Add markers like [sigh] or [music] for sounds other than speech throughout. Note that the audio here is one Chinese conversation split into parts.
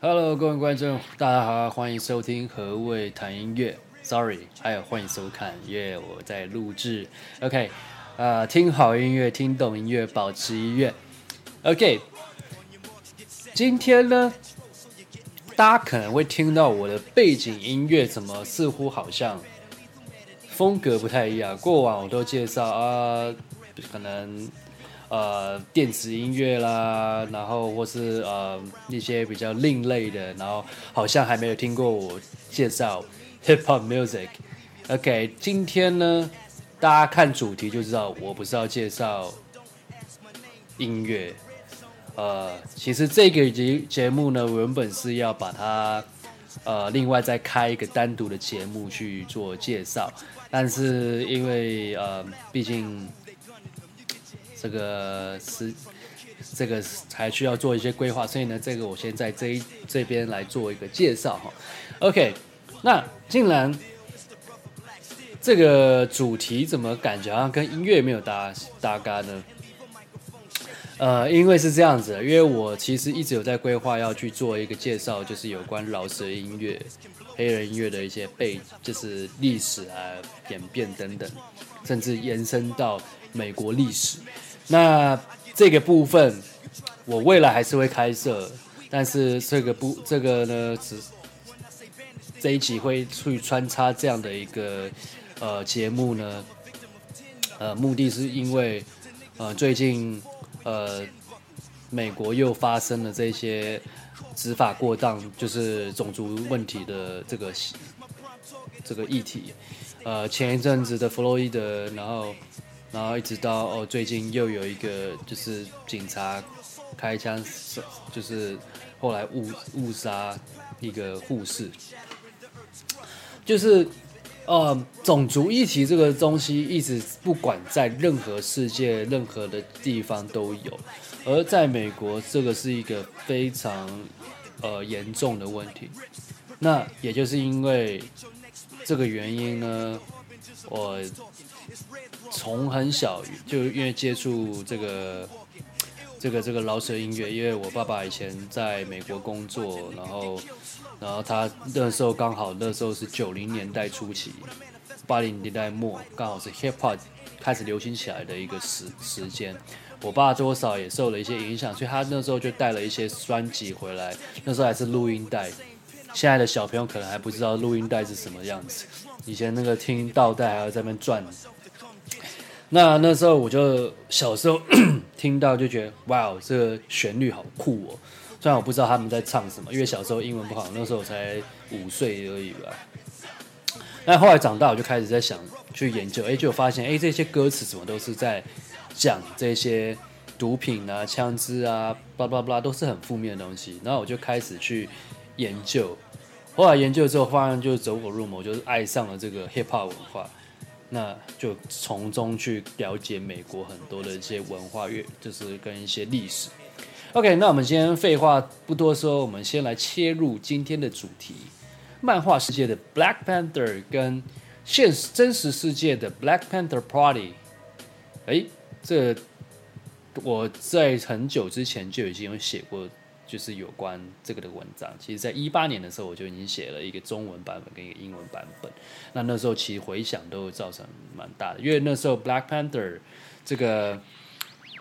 Hello，各位观众，大家好，欢迎收听何谓谈音乐。Sorry，还有欢迎收看，因为我在录制。OK，啊、呃，听好音乐，听懂音乐，保持音乐。OK，今天呢，大家可能会听到我的背景音乐，怎么似乎好像风格不太一样。过往我都介绍啊，可能。呃，电子音乐啦，然后或是呃一些比较另类的，然后好像还没有听过我介绍 hip hop music。OK，今天呢，大家看主题就知道我不是要介绍音乐。呃，其实这个节节目呢，原本是要把它呃另外再开一个单独的节目去做介绍，但是因为呃毕竟。这个是这个还需要做一些规划，所以呢，这个我先在这一这边来做一个介绍哈。OK，那竟然这个主题怎么感觉好像跟音乐没有搭搭嘎呢？呃，因为是这样子，因为我其实一直有在规划要去做一个介绍，就是有关饶舌音乐、黑人音乐的一些背，就是历史啊、演变等等，甚至延伸到美国历史。那这个部分，我未来还是会开设，但是这个不，这个呢，只这一集会去穿插这样的一个呃节目呢，呃，目的是因为呃最近呃美国又发生了这些执法过当，就是种族问题的这个这个议题，呃，前一阵子的弗洛伊德，然后。然后一直到哦，最近又有一个就是警察开枪，就是后来误误杀一个护士，就是呃，种族议题这个东西一直不管在任何世界任何的地方都有，而在美国这个是一个非常呃严重的问题。那也就是因为这个原因呢，我。从很小就因为接触这个这个这个饶舌音乐，因为我爸爸以前在美国工作，然后然后他那时候刚好那时候是九零年代初期，八零年代末刚好是 hip hop 开始流行起来的一个时时间。我爸多少也受了一些影响，所以他那时候就带了一些专辑回来，那时候还是录音带。现在的小朋友可能还不知道录音带是什么样子，以前那个听倒带还要在那边转。那那时候我就小时候 [clears throat] 听到就觉得哇哦，这个旋律好酷哦！虽然我不知道他们在唱什么，因为小时候英文不好，那时候我才五岁而已吧。但后来长大，我就开始在想去研究，哎，就发现哎，这些歌词怎么都是在讲这些毒品啊、枪支啊、巴拉巴拉，都是很负面的东西。然后我就开始去研究，后来研究之后，发现就走火入魔，就是爱上了这个 hip hop 文化。那就从中去了解美国很多的一些文化，乐就是跟一些历史。OK，那我们今天废话不多说，我们先来切入今天的主题：漫画世界的 Black Panther 跟现实真实世界的 Black Panther Party。哎，这我在很久之前就已经有写过。就是有关这个的文章，其实在一八年的时候我就已经写了一个中文版本跟一个英文版本。那那时候其实回响都造成蛮大的，因为那时候 Black Panther 这个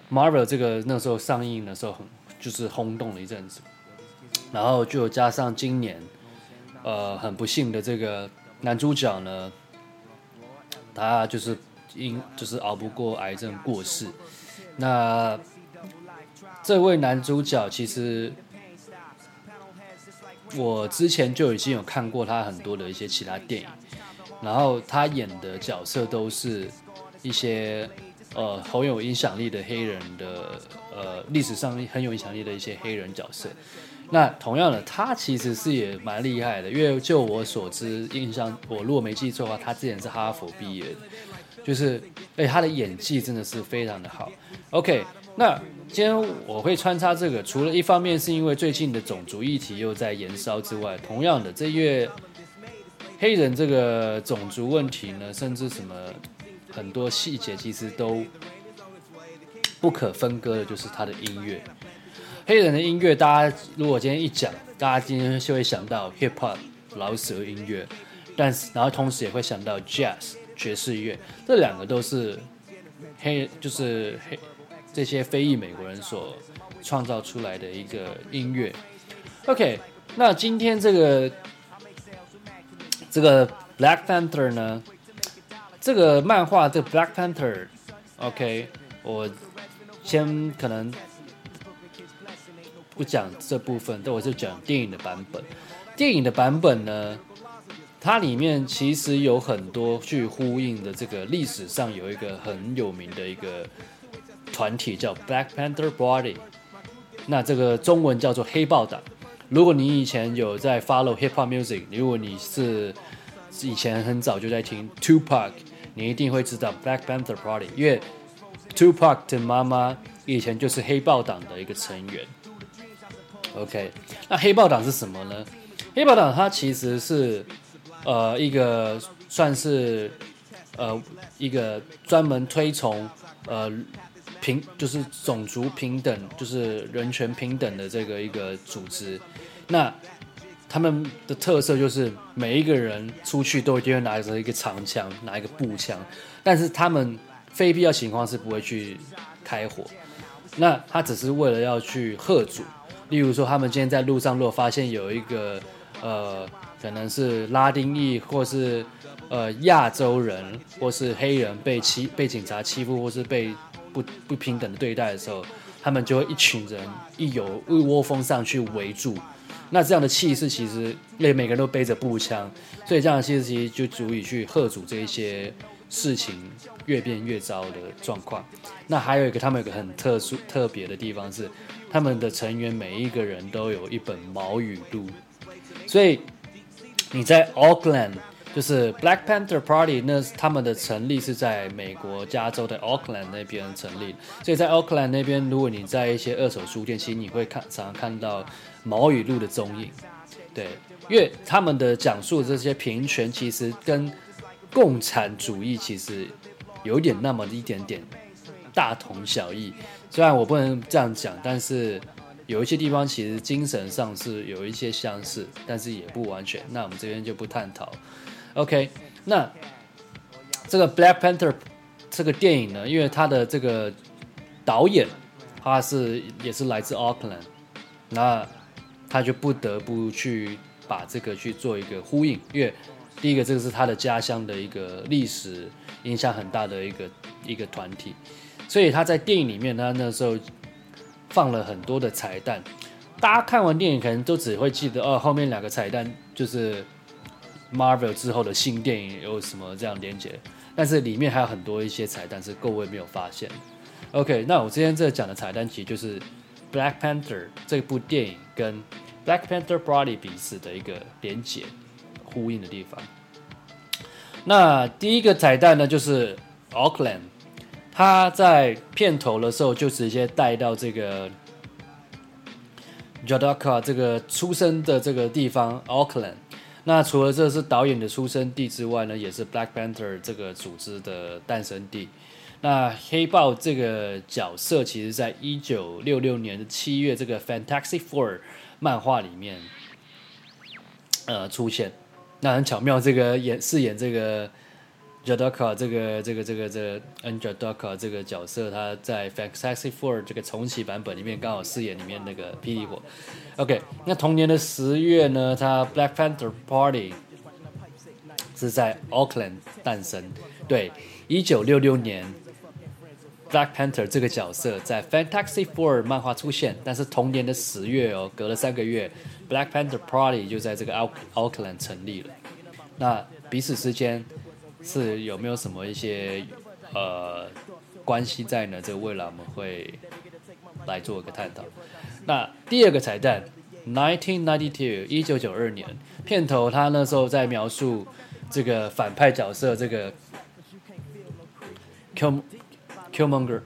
Marvel 这个那时候上映的时候很就是轰动了一阵子，然后就加上今年呃很不幸的这个男主角呢，他就是因就是熬不过癌症过世，那。这位男主角其实，我之前就已经有看过他很多的一些其他电影，然后他演的角色都是一些呃很有影响力的黑人的呃历史上很有影响力的一些黑人角色。那同样的，他其实是也蛮厉害的，因为就我所知，印象我如果没记错的话，他之前是哈佛毕业的，就是哎他的演技真的是非常的好。OK。那今天我会穿插这个，除了一方面是因为最近的种族议题又在燃烧之外，同样的，这月黑人这个种族问题呢，甚至什么很多细节其实都不可分割的，就是他的音乐。黑人的音乐，大家如果今天一讲，大家今天就会想到 hip hop 饶舌音乐，但是然后同时也会想到 jazz 爵士乐，这两个都是黑就是黑这些非裔美国人所创造出来的一个音乐。OK，那今天这个这个 Black Panther 呢？这个漫画这个 Black Panther，OK，我先可能不讲这部分，但我就讲电影的版本。电影的版本呢，它里面其实有很多去呼应的。这个历史上有一个很有名的一个团体叫 Black Panther Party，那这个中文叫做黑豹党。如果你以前有在 follow hip hop music，如果你是以前很早就在听 Tupac。你一定会知道 Black Panther Party，因为 Tupac 的妈妈以前就是黑豹党的一个成员。OK，那黑豹党是什么呢？黑豹党它其实是呃一个算是呃一个专门推崇呃平就是种族平等就是人权平等的这个一个组织。那他们的特色就是每一个人出去都一定会拿着一个长枪，拿一个步枪，但是他们非必要情况是不会去开火。那他只是为了要去吓阻，例如说他们今天在路上如果发现有一个呃可能是拉丁裔或是呃亚洲人或是黑人被欺被警察欺负或是被不不平等的对待的时候，他们就会一群人一有一窝蜂上去围住。那这样的气势，其实因为每个人都背着步枪，所以这样的气势其实就足以去吓阻这一些事情越变越糟的状况。那还有一个，他们有个很特殊特别的地方是，他们的成员每一个人都有一本毛语录，所以你在 Auckland 就是 Black Panther Party，那他们的成立是在美国加州的 Auckland 那边成立，所以在 Auckland 那边，如果你在一些二手书店，其实你会看常常看到。毛语录的踪影，对，因为他们的讲述这些平权，其实跟共产主义其实有点那么一点点大同小异。虽然我不能这样讲，但是有一些地方其实精神上是有一些相似，但是也不完全。那我们这边就不探讨。OK，那这个 Black Panther 这个电影呢，因为他的这个导演他是也是来自 Auckland，那。他就不得不去把这个去做一个呼应，因为第一个这个是他的家乡的一个历史影响很大的一个一个团体，所以他在电影里面，他那时候放了很多的彩蛋。大家看完电影可能都只会记得哦，后面两个彩蛋就是 Marvel 之后的新电影有什么这样连接，但是里面还有很多一些彩蛋是各位没有发现。OK，那我今天这讲的彩蛋其实就是。Black Panther 这部电影跟 Black Panther Body 彼此的一个连接、呼应的地方。那第一个彩蛋呢，就是 Auckland，他在片头的时候就直接带到这个 Jadaka 这个出生的这个地方 Auckland。那除了这是导演的出生地之外呢，也是 Black Panther 这个组织的诞生地。那黑豹这个角色，其实在一九六六年的七月，这个《Fantastic Four》漫画里面，呃，出现。那很巧妙，这个演饰演这个 Jadaka 这个这个这个这个 N'Jadaka 这个角色，他在《Fantastic Four》这个重启版本里面，刚好饰演里面那个霹雳火。OK，那同年的十月呢，他 Black Panther Party 是在 Auckland 诞生。对，一九六六年。Black Panther 这个角色在 Fantastic Four 漫画出现，但是同年的十月哦，隔了三个月，Black Panther Party 就在这个 Auckland 成立了。那彼此之间是有没有什么一些呃关系在呢？这个未来我们会来做一个探讨。那第二个彩蛋，1992一九九二年片头，他那时候在描述这个反派角色这个 Kill Killmonger，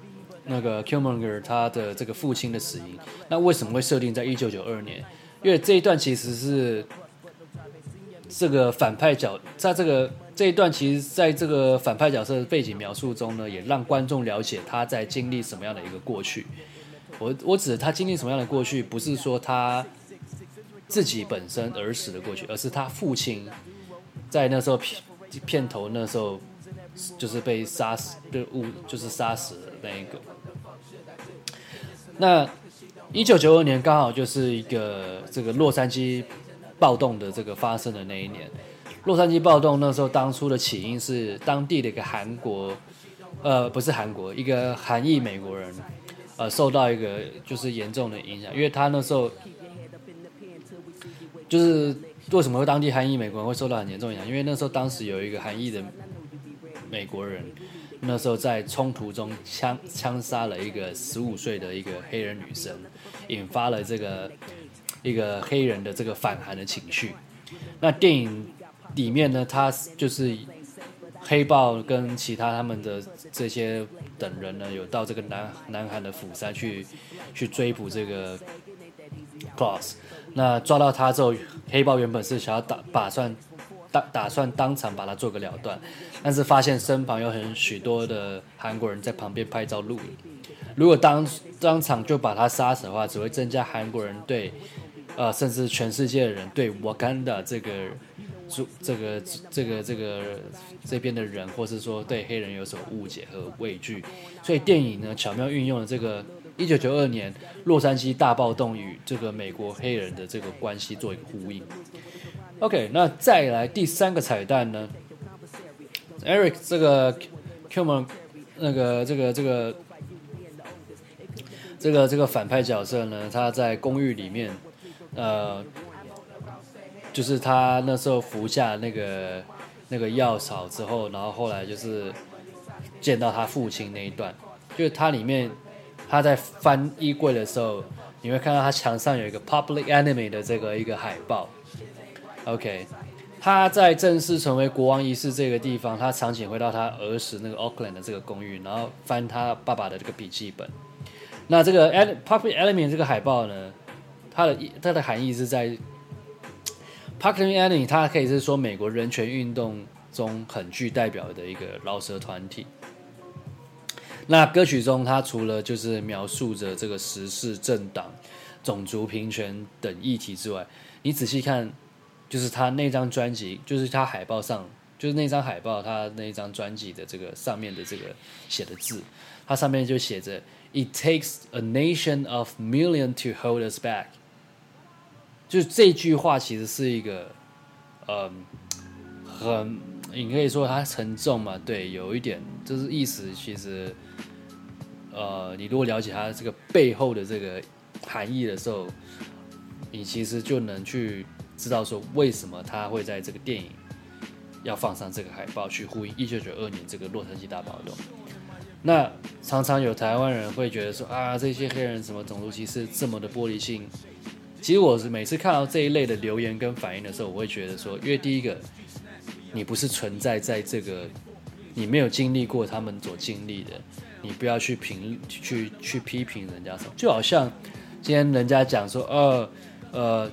那个 Killmonger 他的这个父亲的死因，那为什么会设定在一九九二年？因为这一段其实是这个反派角，在这个这一段其实在这个反派角色的背景描述中呢，也让观众了解他在经历什么样的一个过去。我我指他经历什么样的过去，不是说他自己本身儿时的过去，而是他父亲在那时候片片头那时候就是被杀死，被误就是杀死的那一个。那一九九二年刚好就是一个这个洛杉矶暴动的这个发生的那一年。洛杉矶暴动那时候当初的起因是当地的一个韩国，呃，不是韩国，一个韩裔美国人。呃，受到一个就是严重的影响，因为他那时候就是为什么会当地韩裔美国人会受到很严重影响？因为那时候当时有一个韩裔的美国人，那时候在冲突中枪枪杀了一个十五岁的一个黑人女生，引发了这个一个黑人的这个反韩的情绪。那电影里面呢，他就是。黑豹跟其他他们的这些等人呢，有到这个南南韩的釜山去去追捕这个，cross。那抓到他之后，黑豹原本是想要打打算打打算当场把他做个了断，但是发现身旁有很许多的韩国人在旁边拍照录影。如果当当场就把他杀死的话，只会增加韩国人对呃甚至全世界的人对瓦干达这个。这个这个这个这边的人，或是说对黑人有所误解和畏惧，所以电影呢巧妙运用了这个一九九二年洛杉矶大暴动与这个美国黑人的这个关系做一个呼应。OK，那再来第三个彩蛋呢？Eric 这个 Kilmer 那个这个这个这个这个反派角色呢，他在公寓里面，呃。就是他那时候服下那个那个药草之后，然后后来就是见到他父亲那一段，就是他里面他在翻衣柜的时候，你会看到他墙上有一个 Public Enemy 的这个一个海报。OK，他在正式成为国王仪式这个地方，他场景回到他儿时那个 Oakland 的这个公寓，然后翻他爸爸的这个笔记本。那这个 Public Enemy 这个海报呢，它的它的含义是在。Public Enemy，它可以是说美国人权运动中很具代表的一个饶舌团体。那歌曲中，它除了就是描述着这个时事、政党、种族平权等议题之外，你仔细看，就是他那张专辑，就是他海报上，就是那张海报，他那张专辑的这个上面的这个写的字，它上面就写着：“It takes a nation of million to hold us back。”就这句话其实是一个，嗯，很，你可以说它沉重嘛，对，有一点，就是意思其实，呃，你如果了解它这个背后的这个含义的时候，你其实就能去知道说为什么他会在这个电影要放上这个海报去呼应一九九二年这个洛杉矶大暴动。那常常有台湾人会觉得说啊，这些黑人什么种族歧视这么的玻璃心。其实我是每次看到这一类的留言跟反应的时候，我会觉得说，因为第一个，你不是存在在这个，你没有经历过他们所经历的，你不要去评去去批评人家什么。就好像今天人家讲说，呃呃，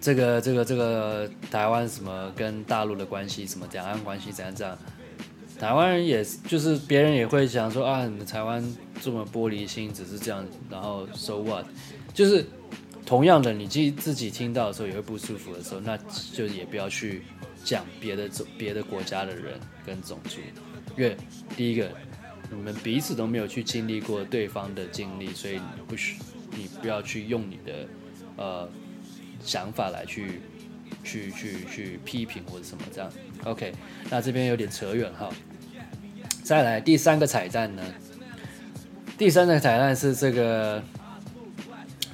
这个这个这个台湾什么跟大陆的关系，什么两岸关系怎样这样，台湾人也就是别人也会想说啊，你们台湾这么玻璃心，只是这样，然后 so what，就是。同样的，你自自己听到的时候也会不舒服的时候，那就也不要去讲别的种别的国家的人跟种族，因为第一个，你们彼此都没有去经历过对方的经历，所以你不需你不要去用你的呃想法来去去去去批评或者什么这样。OK，那这边有点扯远哈。再来第三个彩蛋呢，第三个彩蛋是这个。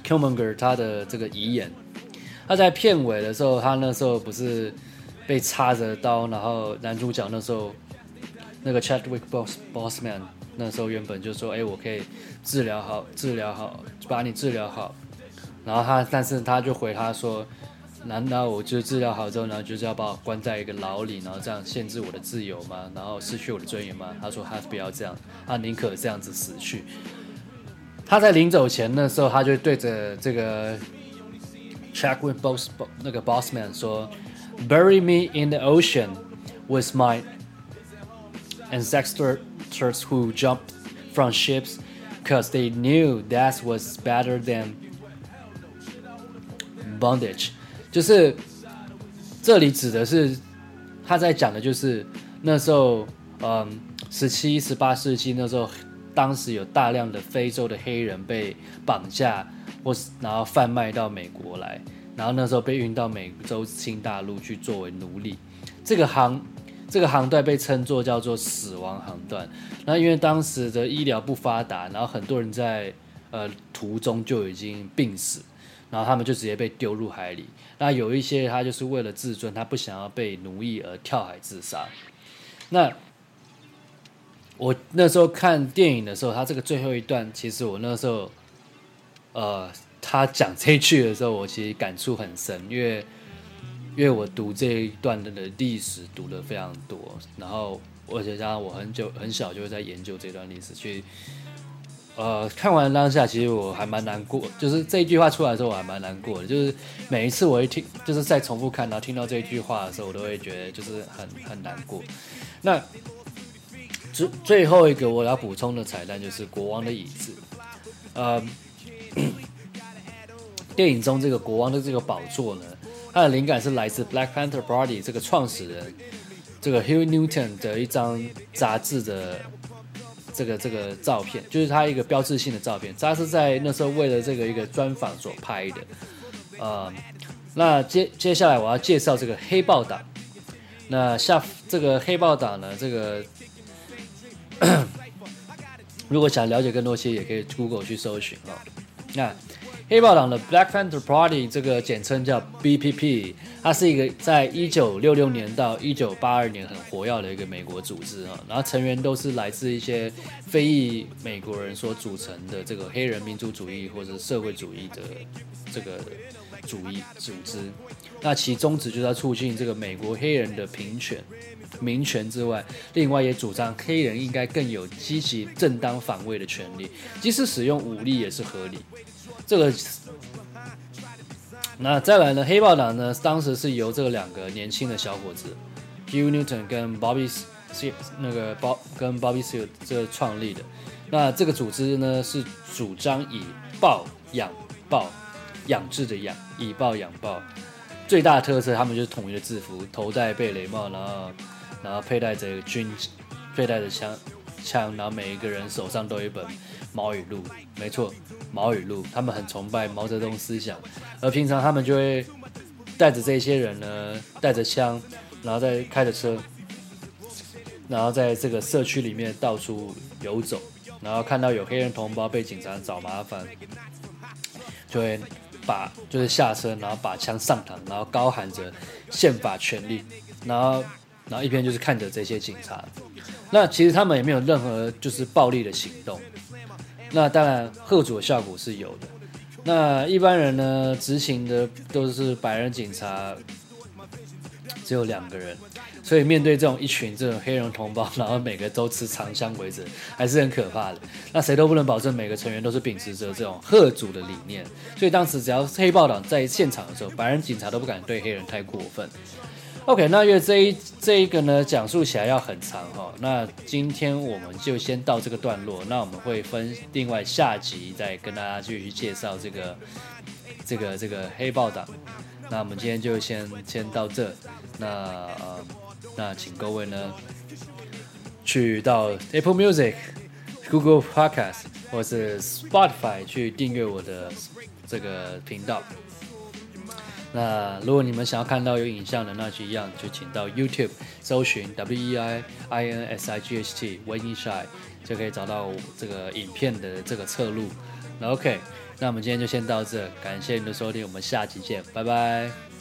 Killmonger 他的这个遗言，他在片尾的时候，他那时候不是被插着刀，然后男主角那时候那个 Chadwick Boss Bossman 那时候原本就说，哎，我可以治疗好，治疗好，把你治疗好。然后他，但是他就回他说，难道我就治疗好之后，然后就是要把我关在一个牢里，然后这样限制我的自由吗？然后失去我的尊严吗？他说他不要这样，他宁可这样子死去。他在临走前的时候，他就对着这个 Chadwick Boss 那个 Bossman 说：“Bury me in the ocean with my ancestors who jumped from ships, because they knew that was better than bondage。就是这里指的是他在讲的就是那时候，嗯，十七、十八世纪那时候， 当时有大量的非洲的黑人被绑架或是然后贩卖到美国来，然后那时候被运到美洲新大陆去作为奴隶。这个航这个航段被称作叫做死亡航段。那因为当时的医疗不发达，然后很多人在呃途中就已经病死，然后他们就直接被丢入海里。那有一些他就是为了自尊，他不想要被奴役而跳海自杀。那我那时候看电影的时候，他这个最后一段，其实我那时候呃他讲这一句的时候，我其实感触很深，因为。因为我读这一段的历史读得非常多，然后而且加上我很久很小就会在研究这段历史，去呃看完当下，其实我还蛮难过，就是这一句话出来的时候我还蛮难过的，就是每一次我一听，就是再重复看到听到这一句话的时候，我都会觉得就是很很难过。那最最后一个我要补充的彩蛋就是国王的椅子，呃，[coughs] 电影中这个国王的这个宝座呢。它的灵感是来自 Black Panther Party 这个创始人，这个 Huey Newton 的一张杂志的这个这个照片，就是他一个标志性的照片。他是在那时候为了这个一个专访所拍的。呃，那接接下来我要介绍这个黑豹党。那下这个黑豹党呢，这个 [coughs] 如果想了解更多些，也可以 Google 去搜寻哦。那黑豹党的 Black Panther Party 这个简称叫 BPP，它是一个在一九六六年到一九八二年很活跃的一个美国组织啊，然后成员都是来自一些非裔美国人所组成的这个黑人民族主义或者社会主义的这个主义组织。那其宗旨就是要促进这个美国黑人的平权、民权之外，另外也主张黑人应该更有积极正当防卫的权利，即使使用武力也是合理。这个，那再来呢？黑豹党呢？当时是由这两个年轻的小伙子，Hugh Newton 跟 Bobby C 那个 B 跟 Bobby s e a l 这个创立的。那这个组织呢，是主张以豹养豹，养殖的养，以豹养豹。最大的特色，他们就是统一的制服，头戴贝雷帽，然后然后佩戴着军，佩戴着枪枪，然后每一个人手上都有一本毛语录，没错。毛语录，他们很崇拜毛泽东思想，而平常他们就会带着这些人呢，带着枪，然后再开着车，然后在这个社区里面到处游走，然后看到有黑人同胞被警察找麻烦，就会把就是下车，然后把枪上膛，然后高喊着宪法权利，然后然后一边就是看着这些警察，那其实他们也没有任何就是暴力的行动。那当然，吓阻的效果是有的。那一般人呢，执行的都是白人警察，只有两个人，所以面对这种一群这种黑人同胞，然后每个都持长枪围着，[laughs] 还是很可怕的。那谁都不能保证每个成员都是秉持着这种贺主的理念，所以当时只要黑豹党在现场的时候，白人警察都不敢对黑人太过分。OK，那因为这一这一个呢，讲述起来要很长哈。那今天我们就先到这个段落，那我们会分另外下集再跟大家继续介绍这个这个这个黑豹党。那我们今天就先先到这。那呃，那请各位呢去到 Apple Music、Google Podcast 或是 Spotify 去订阅我的这个频道。那如果你们想要看到有影像的，那就一样，就请到 YouTube 搜寻 W E I I N S I G H T Weinshine，就可以找到这个影片的这个侧录。那 OK，那我们今天就先到这，感谢您的收听，我们下期见，拜拜。